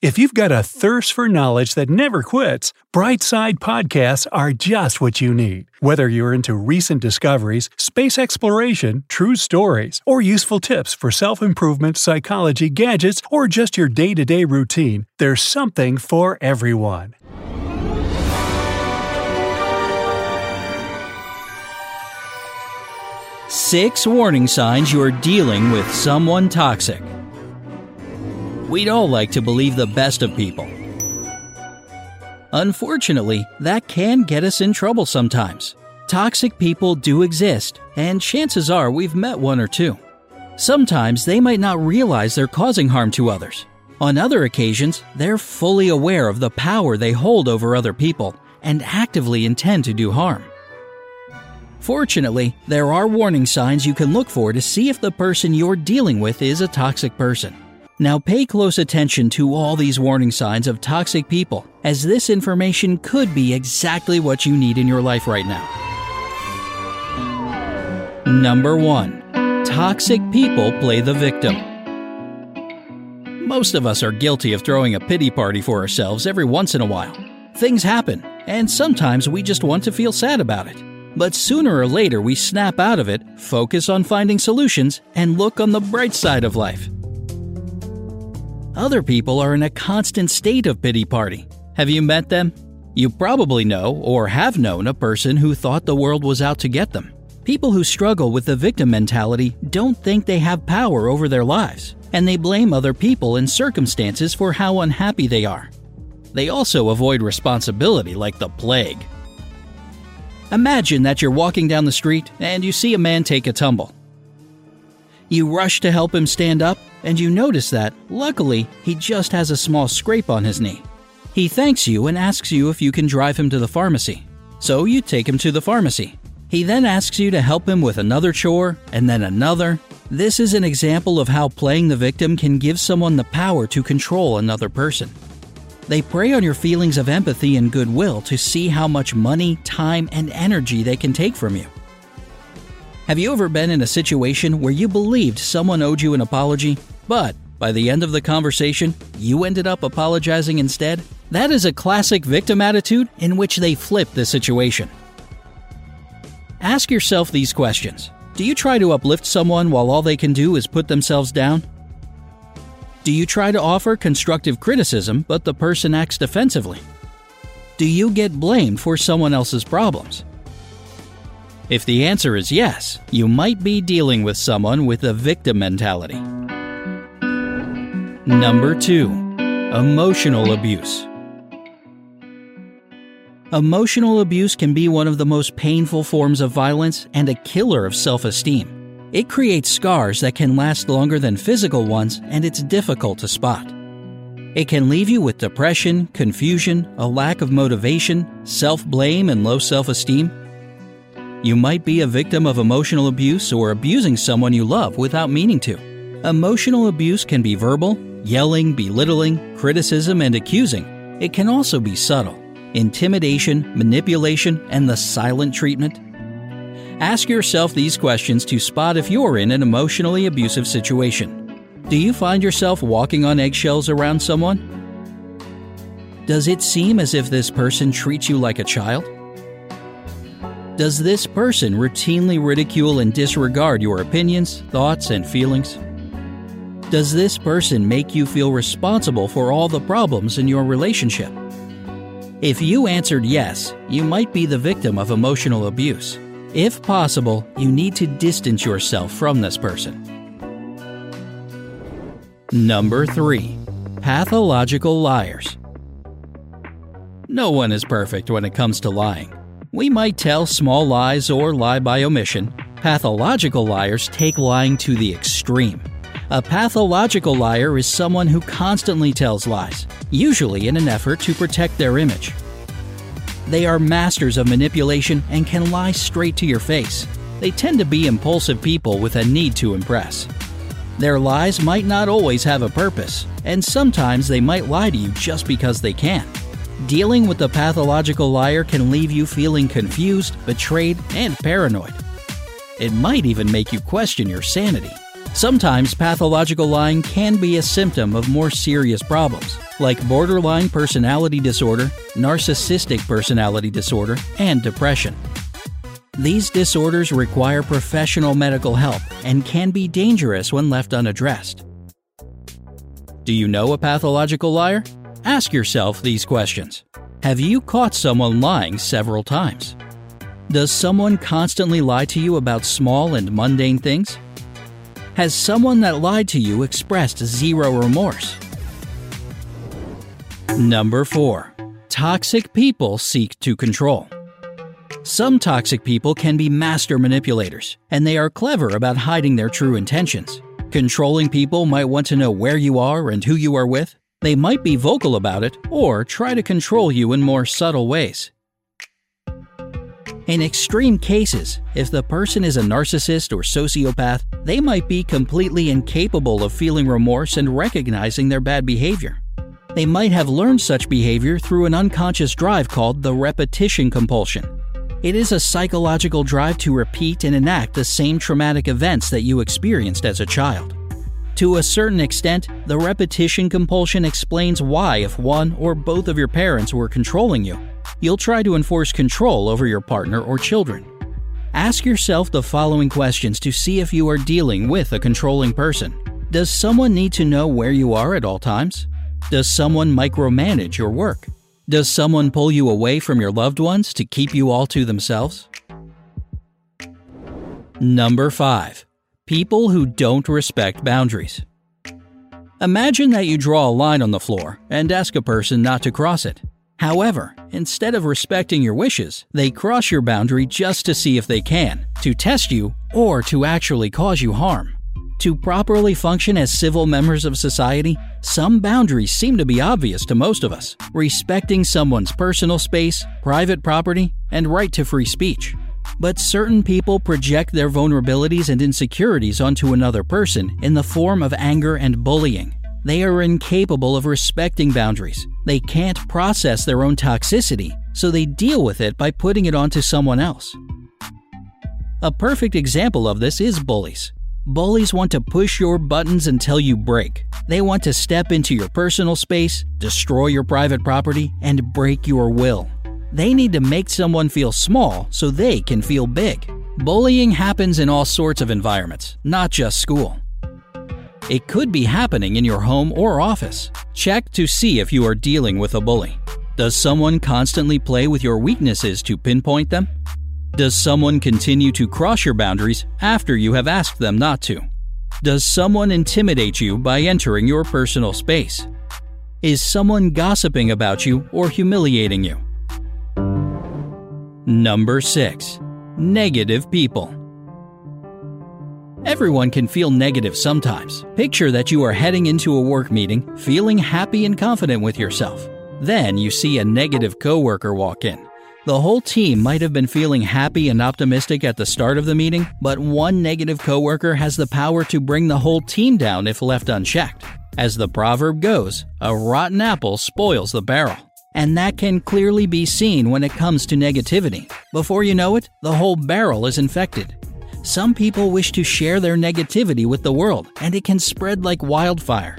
If you've got a thirst for knowledge that never quits, Brightside Podcasts are just what you need. Whether you're into recent discoveries, space exploration, true stories, or useful tips for self improvement, psychology, gadgets, or just your day to day routine, there's something for everyone. Six warning signs you're dealing with someone toxic. We'd all like to believe the best of people. Unfortunately, that can get us in trouble sometimes. Toxic people do exist, and chances are we've met one or two. Sometimes they might not realize they're causing harm to others. On other occasions, they're fully aware of the power they hold over other people and actively intend to do harm. Fortunately, there are warning signs you can look for to see if the person you're dealing with is a toxic person. Now, pay close attention to all these warning signs of toxic people, as this information could be exactly what you need in your life right now. Number 1 Toxic people play the victim. Most of us are guilty of throwing a pity party for ourselves every once in a while. Things happen, and sometimes we just want to feel sad about it. But sooner or later, we snap out of it, focus on finding solutions, and look on the bright side of life. Other people are in a constant state of pity party. Have you met them? You probably know or have known a person who thought the world was out to get them. People who struggle with the victim mentality don't think they have power over their lives, and they blame other people and circumstances for how unhappy they are. They also avoid responsibility like the plague. Imagine that you're walking down the street and you see a man take a tumble. You rush to help him stand up, and you notice that, luckily, he just has a small scrape on his knee. He thanks you and asks you if you can drive him to the pharmacy. So you take him to the pharmacy. He then asks you to help him with another chore, and then another. This is an example of how playing the victim can give someone the power to control another person. They prey on your feelings of empathy and goodwill to see how much money, time, and energy they can take from you. Have you ever been in a situation where you believed someone owed you an apology, but by the end of the conversation, you ended up apologizing instead? That is a classic victim attitude in which they flip the situation. Ask yourself these questions Do you try to uplift someone while all they can do is put themselves down? Do you try to offer constructive criticism but the person acts defensively? Do you get blamed for someone else's problems? If the answer is yes, you might be dealing with someone with a victim mentality. Number 2. Emotional abuse. Emotional abuse can be one of the most painful forms of violence and a killer of self esteem. It creates scars that can last longer than physical ones, and it's difficult to spot. It can leave you with depression, confusion, a lack of motivation, self blame, and low self esteem. You might be a victim of emotional abuse or abusing someone you love without meaning to. Emotional abuse can be verbal, yelling, belittling, criticism, and accusing. It can also be subtle intimidation, manipulation, and the silent treatment. Ask yourself these questions to spot if you're in an emotionally abusive situation. Do you find yourself walking on eggshells around someone? Does it seem as if this person treats you like a child? Does this person routinely ridicule and disregard your opinions, thoughts, and feelings? Does this person make you feel responsible for all the problems in your relationship? If you answered yes, you might be the victim of emotional abuse. If possible, you need to distance yourself from this person. Number 3. Pathological Liars. No one is perfect when it comes to lying. We might tell small lies or lie by omission. Pathological liars take lying to the extreme. A pathological liar is someone who constantly tells lies, usually in an effort to protect their image. They are masters of manipulation and can lie straight to your face. They tend to be impulsive people with a need to impress. Their lies might not always have a purpose, and sometimes they might lie to you just because they can. Dealing with a pathological liar can leave you feeling confused, betrayed, and paranoid. It might even make you question your sanity. Sometimes pathological lying can be a symptom of more serious problems, like borderline personality disorder, narcissistic personality disorder, and depression. These disorders require professional medical help and can be dangerous when left unaddressed. Do you know a pathological liar? Ask yourself these questions Have you caught someone lying several times? Does someone constantly lie to you about small and mundane things? Has someone that lied to you expressed zero remorse? Number 4. Toxic people seek to control. Some toxic people can be master manipulators, and they are clever about hiding their true intentions. Controlling people might want to know where you are and who you are with, they might be vocal about it or try to control you in more subtle ways. In extreme cases, if the person is a narcissist or sociopath, they might be completely incapable of feeling remorse and recognizing their bad behavior. They might have learned such behavior through an unconscious drive called the repetition compulsion. It is a psychological drive to repeat and enact the same traumatic events that you experienced as a child. To a certain extent, the repetition compulsion explains why, if one or both of your parents were controlling you, you'll try to enforce control over your partner or children. Ask yourself the following questions to see if you are dealing with a controlling person. Does someone need to know where you are at all times? Does someone micromanage your work? Does someone pull you away from your loved ones to keep you all to themselves? Number 5 People who don't respect boundaries. Imagine that you draw a line on the floor and ask a person not to cross it. However, instead of respecting your wishes, they cross your boundary just to see if they can, to test you, or to actually cause you harm. To properly function as civil members of society, some boundaries seem to be obvious to most of us, respecting someone's personal space, private property, and right to free speech. But certain people project their vulnerabilities and insecurities onto another person in the form of anger and bullying. They are incapable of respecting boundaries. They can't process their own toxicity, so they deal with it by putting it onto someone else. A perfect example of this is bullies. Bullies want to push your buttons until you break. They want to step into your personal space, destroy your private property, and break your will. They need to make someone feel small so they can feel big. Bullying happens in all sorts of environments, not just school. It could be happening in your home or office. Check to see if you are dealing with a bully. Does someone constantly play with your weaknesses to pinpoint them? Does someone continue to cross your boundaries after you have asked them not to? Does someone intimidate you by entering your personal space? Is someone gossiping about you or humiliating you? Number 6. Negative people. Everyone can feel negative sometimes. Picture that you are heading into a work meeting, feeling happy and confident with yourself. Then you see a negative coworker walk in. The whole team might have been feeling happy and optimistic at the start of the meeting, but one negative coworker has the power to bring the whole team down if left unchecked. As the proverb goes, a rotten apple spoils the barrel and that can clearly be seen when it comes to negativity. Before you know it, the whole barrel is infected. Some people wish to share their negativity with the world, and it can spread like wildfire.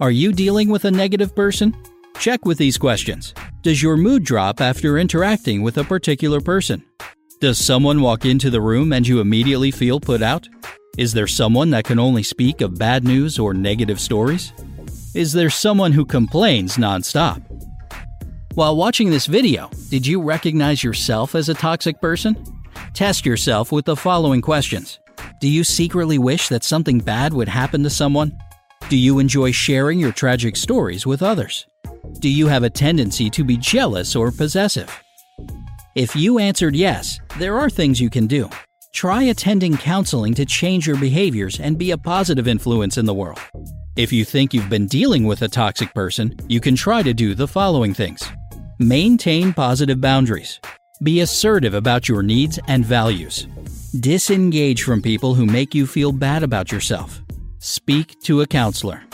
Are you dealing with a negative person? Check with these questions. Does your mood drop after interacting with a particular person? Does someone walk into the room and you immediately feel put out? Is there someone that can only speak of bad news or negative stories? Is there someone who complains nonstop? While watching this video, did you recognize yourself as a toxic person? Test yourself with the following questions Do you secretly wish that something bad would happen to someone? Do you enjoy sharing your tragic stories with others? Do you have a tendency to be jealous or possessive? If you answered yes, there are things you can do. Try attending counseling to change your behaviors and be a positive influence in the world. If you think you've been dealing with a toxic person, you can try to do the following things Maintain positive boundaries. Be assertive about your needs and values. Disengage from people who make you feel bad about yourself. Speak to a counselor.